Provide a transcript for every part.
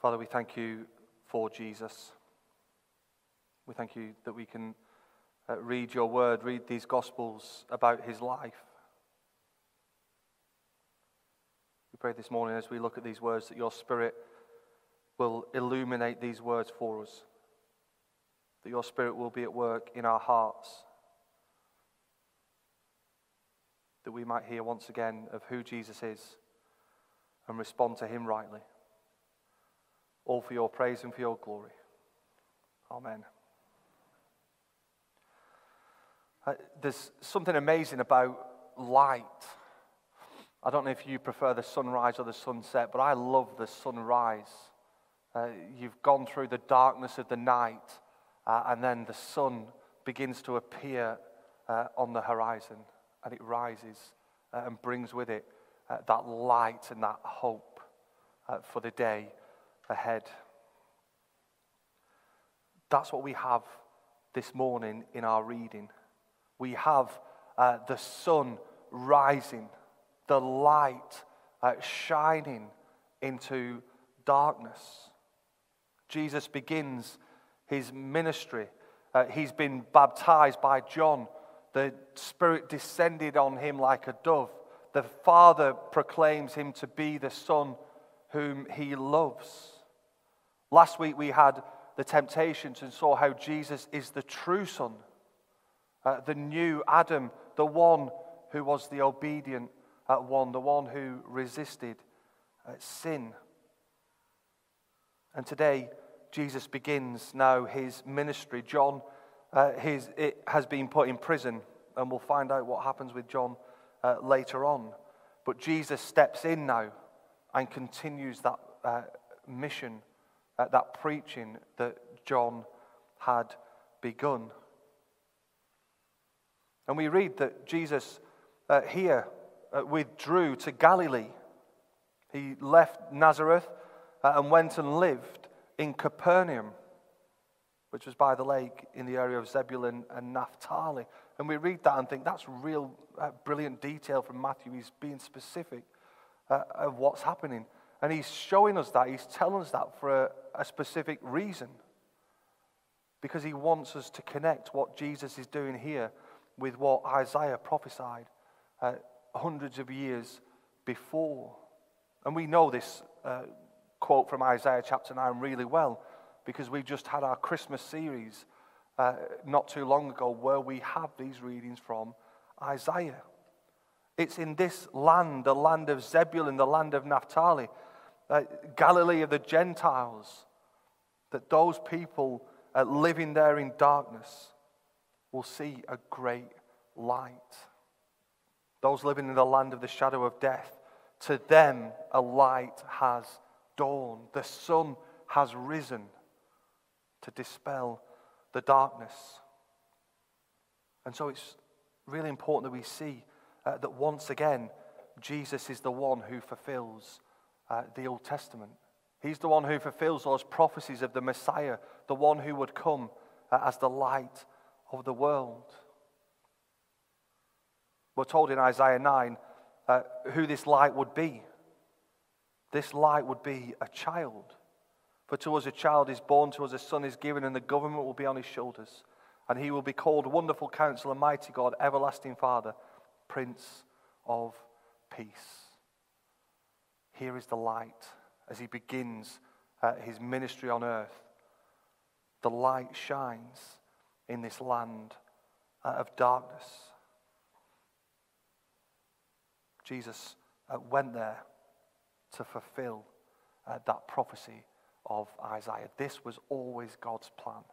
Father, we thank you for Jesus. We thank you that we can uh, read your word, read these gospels about his life. We pray this morning as we look at these words that your spirit will illuminate these words for us, that your spirit will be at work in our hearts, that we might hear once again of who Jesus is and respond to him rightly. All for your praise and for your glory. Amen. Uh, there's something amazing about light. I don't know if you prefer the sunrise or the sunset, but I love the sunrise. Uh, you've gone through the darkness of the night, uh, and then the sun begins to appear uh, on the horizon, and it rises uh, and brings with it uh, that light and that hope for the day ahead. That's what we have this morning in our reading. We have uh, the sun rising, the light uh, shining into darkness. Jesus begins his ministry. Uh, he's been baptized by John. The Spirit descended on him like a dove. The Father proclaims him to be the Son whom he loves. Last week we had the temptations and saw how Jesus is the true Son, uh, the new Adam, the one who was the obedient uh, one, the one who resisted uh, sin. And today, Jesus begins now his ministry. John uh, his, it has been put in prison, and we'll find out what happens with John uh, later on. But Jesus steps in now and continues that uh, mission that preaching that John had begun. And we read that Jesus uh, here uh, withdrew to Galilee. He left Nazareth uh, and went and lived in Capernaum, which was by the lake in the area of Zebulun and Naphtali. And we read that and think that's real uh, brilliant detail from Matthew. He's being specific uh, of what's happening. And he's showing us that. He's telling us that for a, a specific reason. Because he wants us to connect what Jesus is doing here with what Isaiah prophesied uh, hundreds of years before. And we know this uh, quote from Isaiah chapter 9 really well because we just had our Christmas series uh, not too long ago where we have these readings from Isaiah. It's in this land, the land of Zebulun, the land of Naphtali, Galilee of the Gentiles, that those people living there in darkness will see a great light. Those living in the land of the shadow of death, to them a light has dawned. The sun has risen to dispel the darkness. And so it's really important that we see uh, that once again, Jesus is the one who fulfills uh, the Old Testament. He's the one who fulfills those prophecies of the Messiah, the one who would come uh, as the light of the world. We're told in Isaiah 9 uh, who this light would be. This light would be a child. For to us a child is born, to us a son is given, and the government will be on his shoulders. And he will be called Wonderful Counselor, Mighty God, Everlasting Father, Prince of Peace. Here is the light as he begins uh, his ministry on earth. The light shines in this land uh, of darkness. Jesus uh, went there to fulfill uh, that prophecy of Isaiah. This was always God's plan.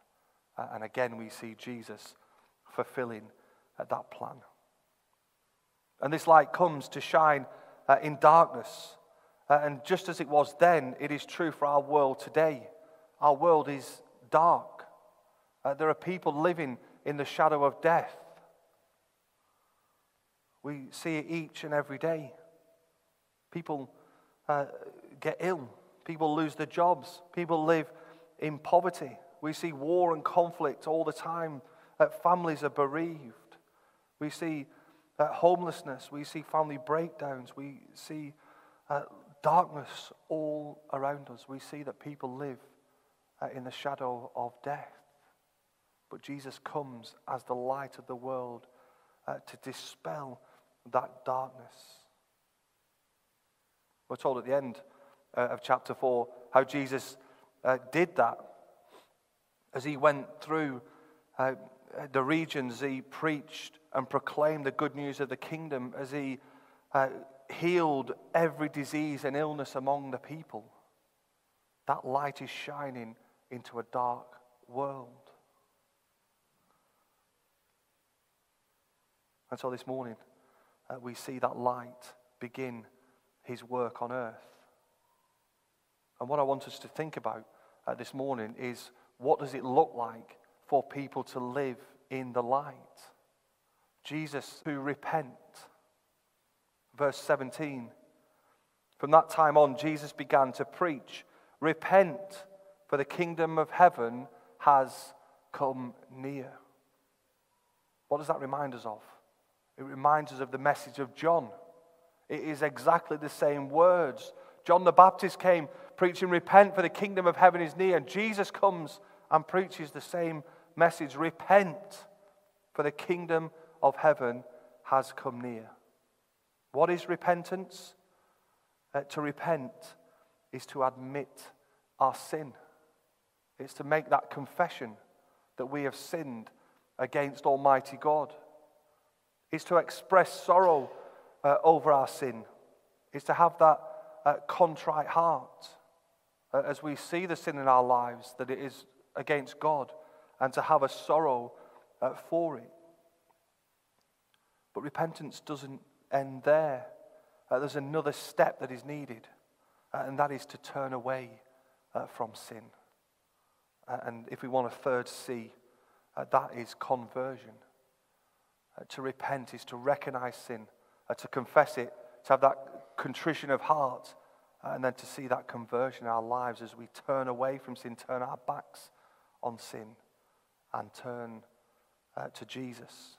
Uh, and again, we see Jesus fulfilling uh, that plan. And this light comes to shine in darkness. Uh, and just as it was then, it is true for our world today. Our world is dark. Uh, there are people living in the shadow of death. We see it each and every day. People uh, get ill. People lose their jobs. People live in poverty. We see war and conflict all the time. Uh, families are bereaved. We see uh, homelessness. We see family breakdowns. We see uh, darkness all around us. We see that people live uh, in the shadow of death. But Jesus comes as the light of the world uh, to dispel that darkness. We're told at the end uh, of chapter 4 how Jesus did that as he went through the regions, he preached and proclaimed the good news of the kingdom, as he healed every disease and illness among the people. That light is shining into a dark world. And so this morning, uh, we see that light begin his work on earth. And what I want us to think about uh, this morning is what does it look like for people to live in the light? Jesus, who repent. Verse 17. From that time on, Jesus began to preach Repent, for the kingdom of heaven has come near. What does that remind us of? It reminds us of the message of John. It is exactly the same words. John the Baptist came preaching, Repent, for the kingdom of heaven is near. And Jesus comes and preaches the same message Repent, for the kingdom of heaven has come near. What is repentance? Uh, to repent is to admit our sin, it's to make that confession that we have sinned against Almighty God. It's to express sorrow uh, over our sin. It's to have that uh, contrite heart uh, as we see the sin in our lives, that it is against God, and to have a sorrow uh, for it. But repentance doesn't end there. Uh, there's another step that is needed, uh, and that is to turn away from sin. and if we want a third C, that is conversion. Uh, to repent is to recognize sin, uh, to confess it, to have that contrition of heart, uh, and then to see that conversion in our lives as we turn away from sin, turn our backs on sin, and turn uh, to Jesus.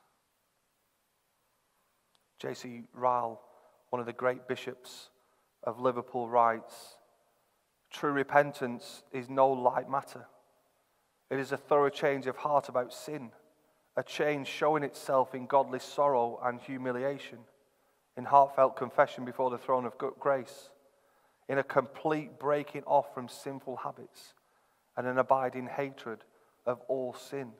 J.C. Ryle, one of the great bishops of Liverpool, writes True repentance is no light matter. It is a thorough change of heart about sin a change showing itself in godly sorrow and humiliation, in heartfelt confession before the throne of grace, in a complete breaking off from sinful habits, and an abiding hatred of all sin.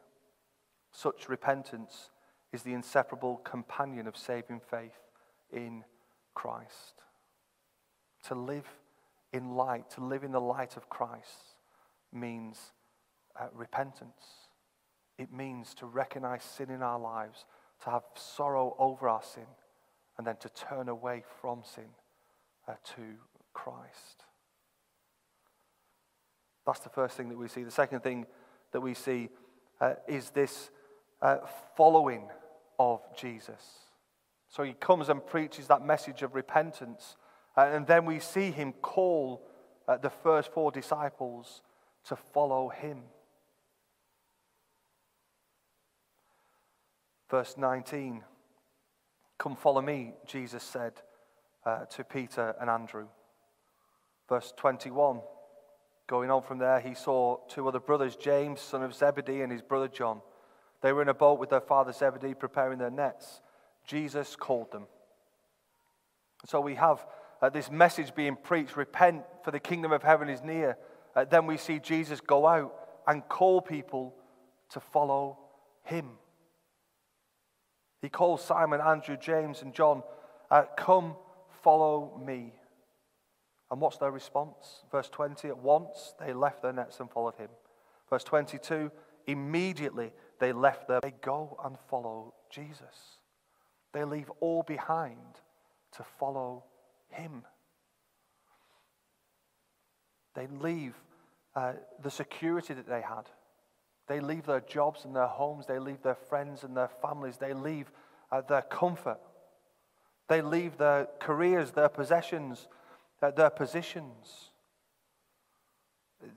Such repentance is the inseparable companion of saving faith in Christ. To live in light, to live in the light of Christ, means uh, repentance. It means to recognize sin in our lives, to have sorrow over our sin, and then to turn away from sin uh, to Christ. That's the first thing that we see. The second thing that we see uh, is this uh, following of Jesus. So he comes and preaches that message of repentance, uh, and then we see him call uh, the first four disciples to follow him. Verse 19 Come follow me, Jesus said uh, to Peter and Andrew. Verse 21 Going on from there, he saw two other brothers, James, son of Zebedee, and his brother John. They were in a boat with their father Zebedee preparing their nets. Jesus called them. So we have uh, this message being preached repent, for the kingdom of heaven is near. Uh, then we see Jesus go out and call people to follow him. He calls Simon, Andrew, James, and John, uh, Come, follow me. And what's their response? Verse 20 At once they left their nets and followed him. Verse 22 Immediately they left their. They go and follow Jesus. They leave all behind to follow him. They leave uh, the security that they had. They leave their jobs and their homes. They leave their friends and their families. They leave uh, their comfort. They leave their careers, their possessions, uh, their positions.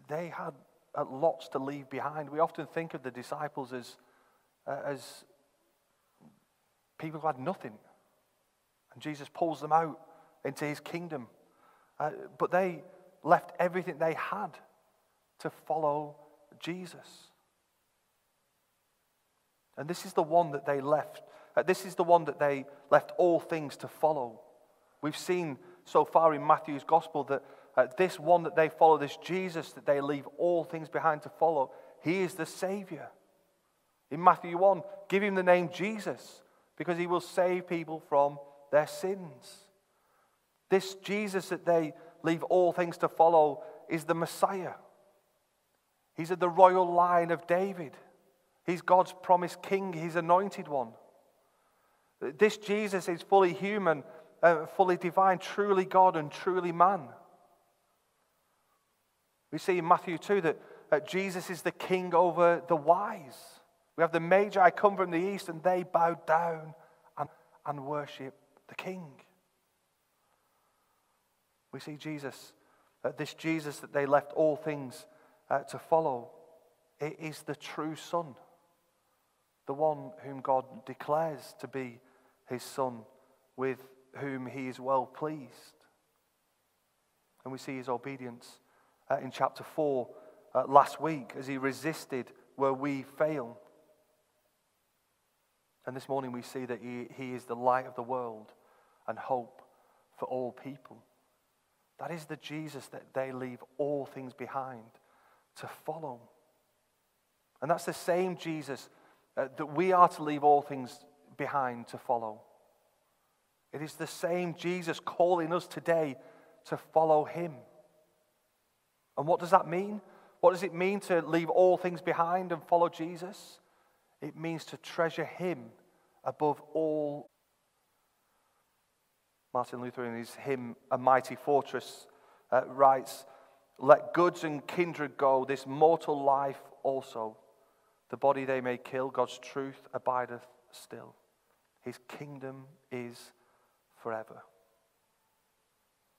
They had lots to leave behind. We often think of the disciples as, uh, as people who had nothing. And Jesus pulls them out into his kingdom. Uh, but they left everything they had to follow Jesus. And this is the one that they left. Uh, this is the one that they left all things to follow. We've seen so far in Matthew's gospel that uh, this one that they follow, this Jesus that they leave all things behind to follow, he is the Savior. In Matthew 1, give him the name Jesus because he will save people from their sins. This Jesus that they leave all things to follow is the Messiah. He's of the royal line of David. He's God's promised king, he's anointed one. This Jesus is fully human, uh, fully divine, truly God and truly man. We see in Matthew 2 that uh, Jesus is the king over the wise. We have the Magi come from the east and they bow down and, and worship the king. We see Jesus, uh, this Jesus that they left all things uh, to follow, it is the true Son, the one whom God declares to be his Son, with whom he is well pleased. And we see his obedience uh, in chapter 4 uh, last week as he resisted where we fail. And this morning we see that he, he is the light of the world and hope for all people. That is the Jesus that they leave all things behind to follow. And that's the same Jesus uh, that we are to leave all things behind to follow. It is the same Jesus calling us today to follow him. And what does that mean? What does it mean to leave all things behind and follow Jesus? It means to treasure him above all. Martin Luther, in his hymn, A Mighty Fortress, uh, writes, Let goods and kindred go, this mortal life also. The body they may kill, God's truth abideth still. His kingdom is forever.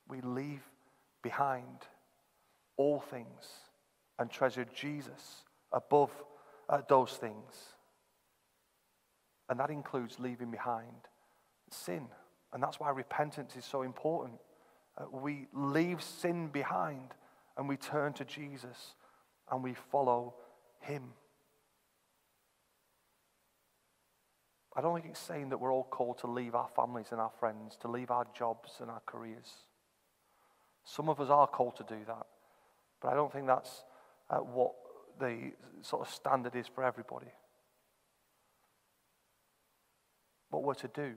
We leave behind all things and treasure Jesus above uh, those things. And that includes leaving behind sin. And that's why repentance is so important. Uh, we leave sin behind and we turn to Jesus and we follow him. I don't think it's saying that we're all called to leave our families and our friends, to leave our jobs and our careers. Some of us are called to do that. But I don't think that's uh, what the sort of standard is for everybody. What we're to do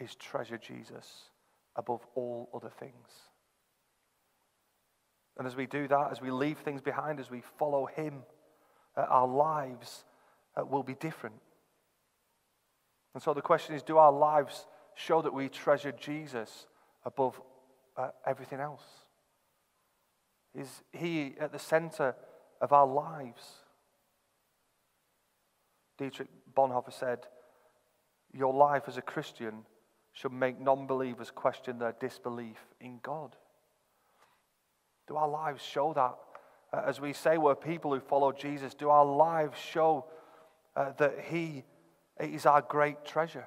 is treasure Jesus above all other things. And as we do that, as we leave things behind, as we follow Him, uh, our lives uh, will be different. And so the question is do our lives show that we treasure Jesus above uh, everything else? Is He at the center of our lives? Dietrich Bonhoeffer said, Your life as a Christian should make non believers question their disbelief in God. Do our lives show that? Uh, as we say, we're people who follow Jesus. Do our lives show uh, that He is our great treasure?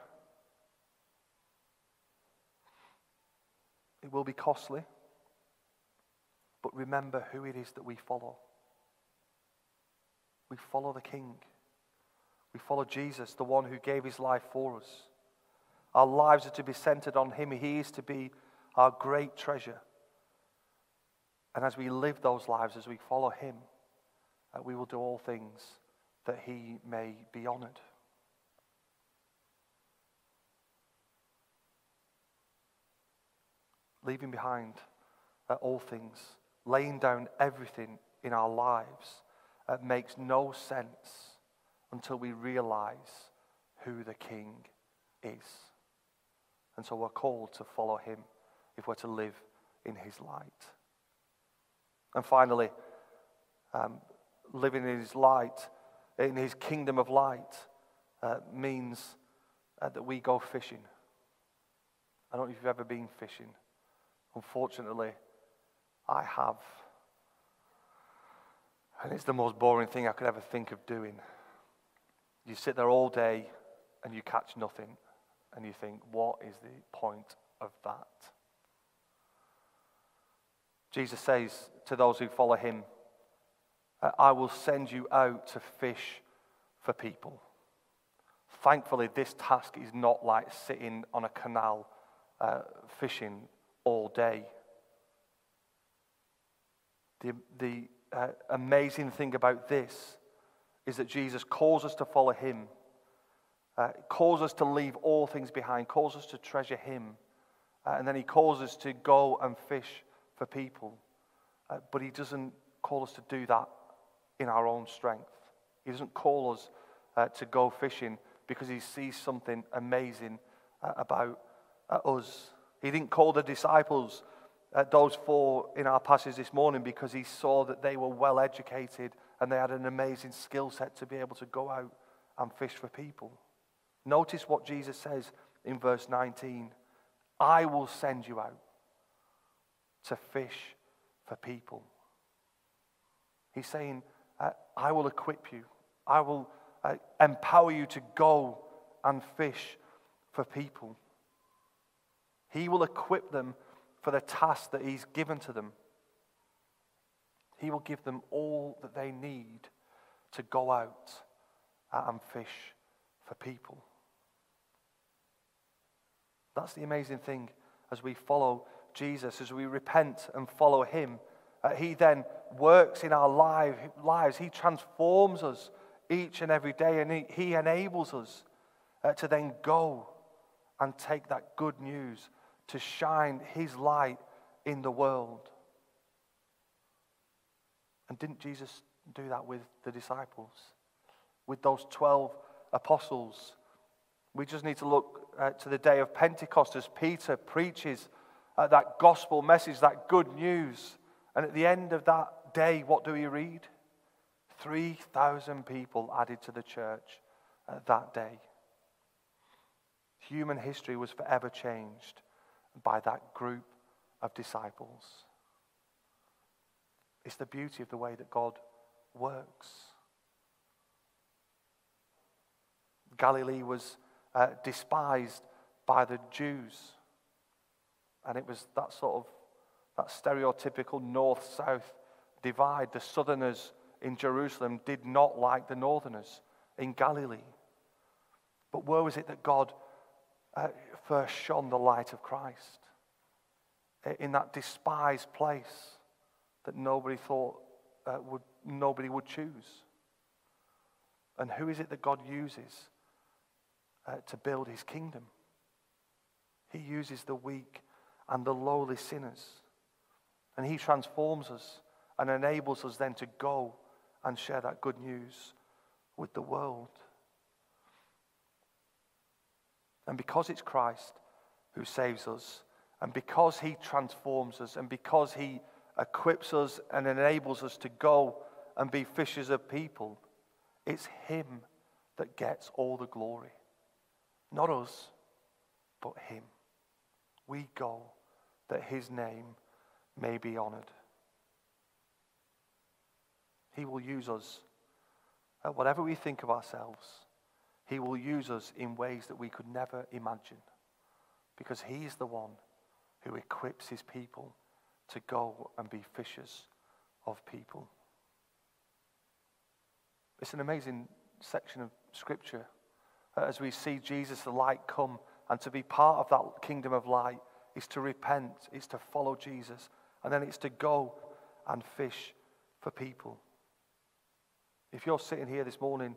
It will be costly. But remember who it is that we follow. We follow the King. We follow Jesus, the one who gave his life for us. Our lives are to be centered on him. He is to be our great treasure. And as we live those lives, as we follow him, uh, we will do all things that he may be honored. Leaving behind uh, all things laying down everything in our lives uh, makes no sense until we realize who the King is. And so we're called to follow him if we're to live in his light. And finally, um, living in his light, in his kingdom of light, uh, means uh, that we go fishing. I don't know if you've ever been fishing. Unfortunately, I have. And it's the most boring thing I could ever think of doing. You sit there all day and you catch nothing, and you think, what is the point of that? Jesus says to those who follow him, I will send you out to fish for people. Thankfully, this task is not like sitting on a canal uh, fishing all day. The, the uh, amazing thing about this is that Jesus calls us to follow him, uh, calls us to leave all things behind, calls us to treasure him, uh, and then he calls us to go and fish for people. Uh, but he doesn't call us to do that in our own strength. He doesn't call us uh, to go fishing because he sees something amazing uh, about us. He didn't call the disciples, uh, those four in our passage this morning, because he saw that they were well educated and they had an amazing skill set to be able to go out and fish for people. Notice what Jesus says in verse 19 I will send you out to fish for people. He's saying, uh, I will equip you. I will uh, empower you to go and fish for people. He will equip them for the task that He's given to them. He will give them all that they need to go out and fish for people. That's the amazing thing as we follow Jesus, as we repent and follow Him. Uh, he then works in our life, lives. He transforms us each and every day, and He, he enables us uh, to then go and take that good news to shine His light in the world. And didn't Jesus do that with the disciples? With those 12 apostles? We just need to look uh, to the day of Pentecost as Peter preaches uh, that gospel message, that good news. And at the end of that day, what do we read? 3,000 people added to the church uh, that day. Human history was forever changed by that group of disciples. It's the beauty of the way that God works. Galilee was uh, despised by the Jews. And it was that sort of that stereotypical north south divide. The southerners in Jerusalem did not like the northerners in Galilee. But where was it that God uh, first shone the light of Christ? In that despised place that nobody thought uh, would, nobody would choose. And who is it that God uses uh, to build his kingdom? He uses the weak and the lowly sinners. And he transforms us and enables us then to go and share that good news with the world. And because it's Christ who saves us, and because he transforms us, and because he equips us and enables us to go and be fishers of people, it's him that gets all the glory. Not us, but him. We go that his name may be honored. He will use us. At whatever we think of ourselves, He will use us in ways that we could never imagine. Because He is the one who equips His people to go and be fishers of people. It's an amazing section of Scripture as we see Jesus, the light, come and to be part of that kingdom of light is to repent, it's to follow Jesus, and then it's to go and fish for people. If you're sitting here this morning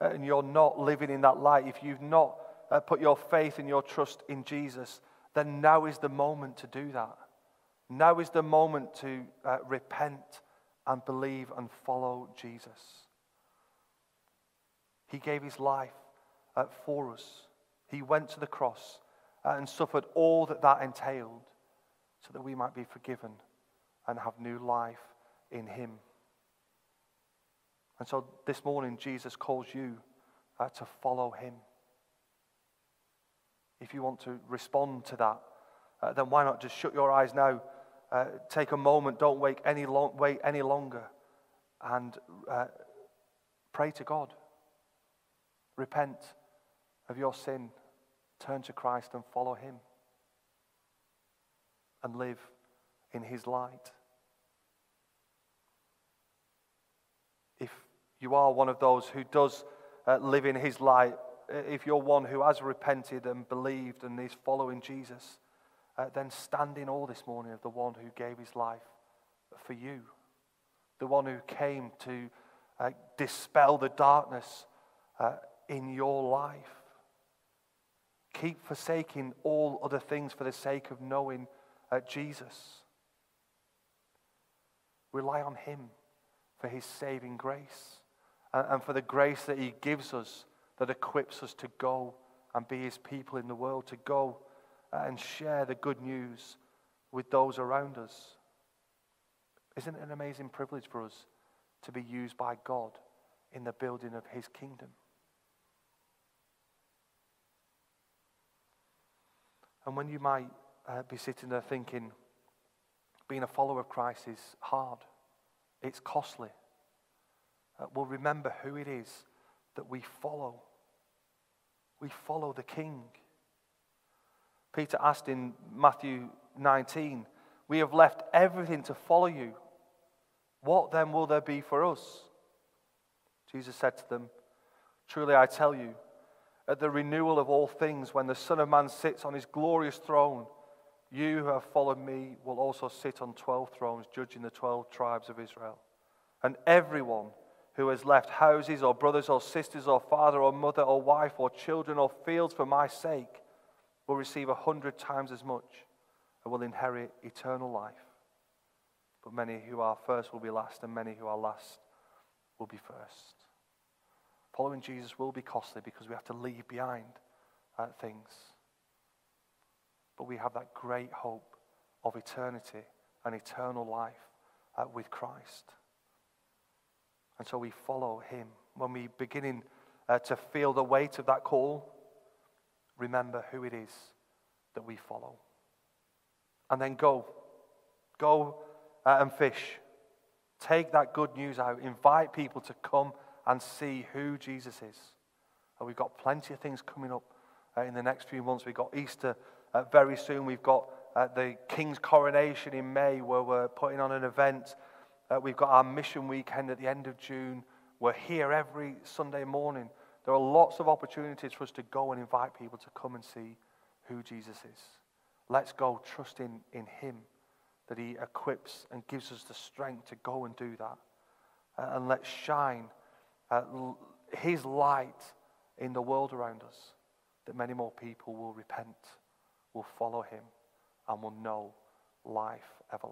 and you're not living in that light, if you've not uh, put your faith and your trust in Jesus, then now is the moment to do that. Now is the moment to uh, repent and believe and follow Jesus. He gave his life uh, for us. He went to the cross uh, and suffered all that that entailed so that we might be forgiven and have new life in him. And so this morning, Jesus calls you uh, to follow him. If you want to respond to that, uh, then why not just shut your eyes now? Uh, take a moment, don't wait any, wait any longer, and uh, pray to God. Repent of your sin, turn to Christ and follow him, and live in his light. You are one of those who does uh, live in his light, if you're one who has repented and believed and is following Jesus, uh, then stand in awe this morning of the one who gave his life for you, the one who came to uh, dispel the darkness uh, in your life. Keep forsaking all other things for the sake of knowing uh, Jesus. Rely on Him for His saving grace and, for the grace that He gives us that equips us to go and be His people in the world, to go and share the good news with those around us. Isn't it an amazing privilege for us to be used by God in the building of His kingdom? And when you might uh, be sitting there thinking, being a follower of Christ is hard, it's costly. Well, remember who it is that we follow. We follow the King. Peter asked in Matthew 19, We have left everything to follow you. What then will there be for us? Jesus said to them, Truly I tell you, at the renewal of all things, when the Son of Man sits on his glorious throne, you who have followed me will also sit on 12 thrones, judging the 12 tribes of Israel. And everyone who has left houses or brothers or sisters or father or mother or wife or children or fields for my sake will receive a hundred times as much and will inherit eternal life. But many who are first will be last, and many who are last will be first. Following Jesus will be costly because we have to leave behind uh, things. But we have that great hope of eternity and eternal life uh, with Christ. And so we follow him. When we beginning uh, to feel the weight of that call, remember who it is that we follow. And then go. Go uh, and fish. Take that good news out. Invite people to come and see who Jesus is. And we've got plenty of things coming up uh, in the next few months. We've got Easter uh, very soon. We've got uh, the King's coronation in May, where we're putting on an event uh, we've got our mission weekend at the end of June. We're here every Sunday morning. There are lots of opportunities for us to go and invite people to come and see who Jesus is. Let's go trusting in Him that He equips and gives us the strength to go and do that. Uh, and let's shine uh, His light in the world around us that many more people will repent, will follow Him, and will know life everlasting.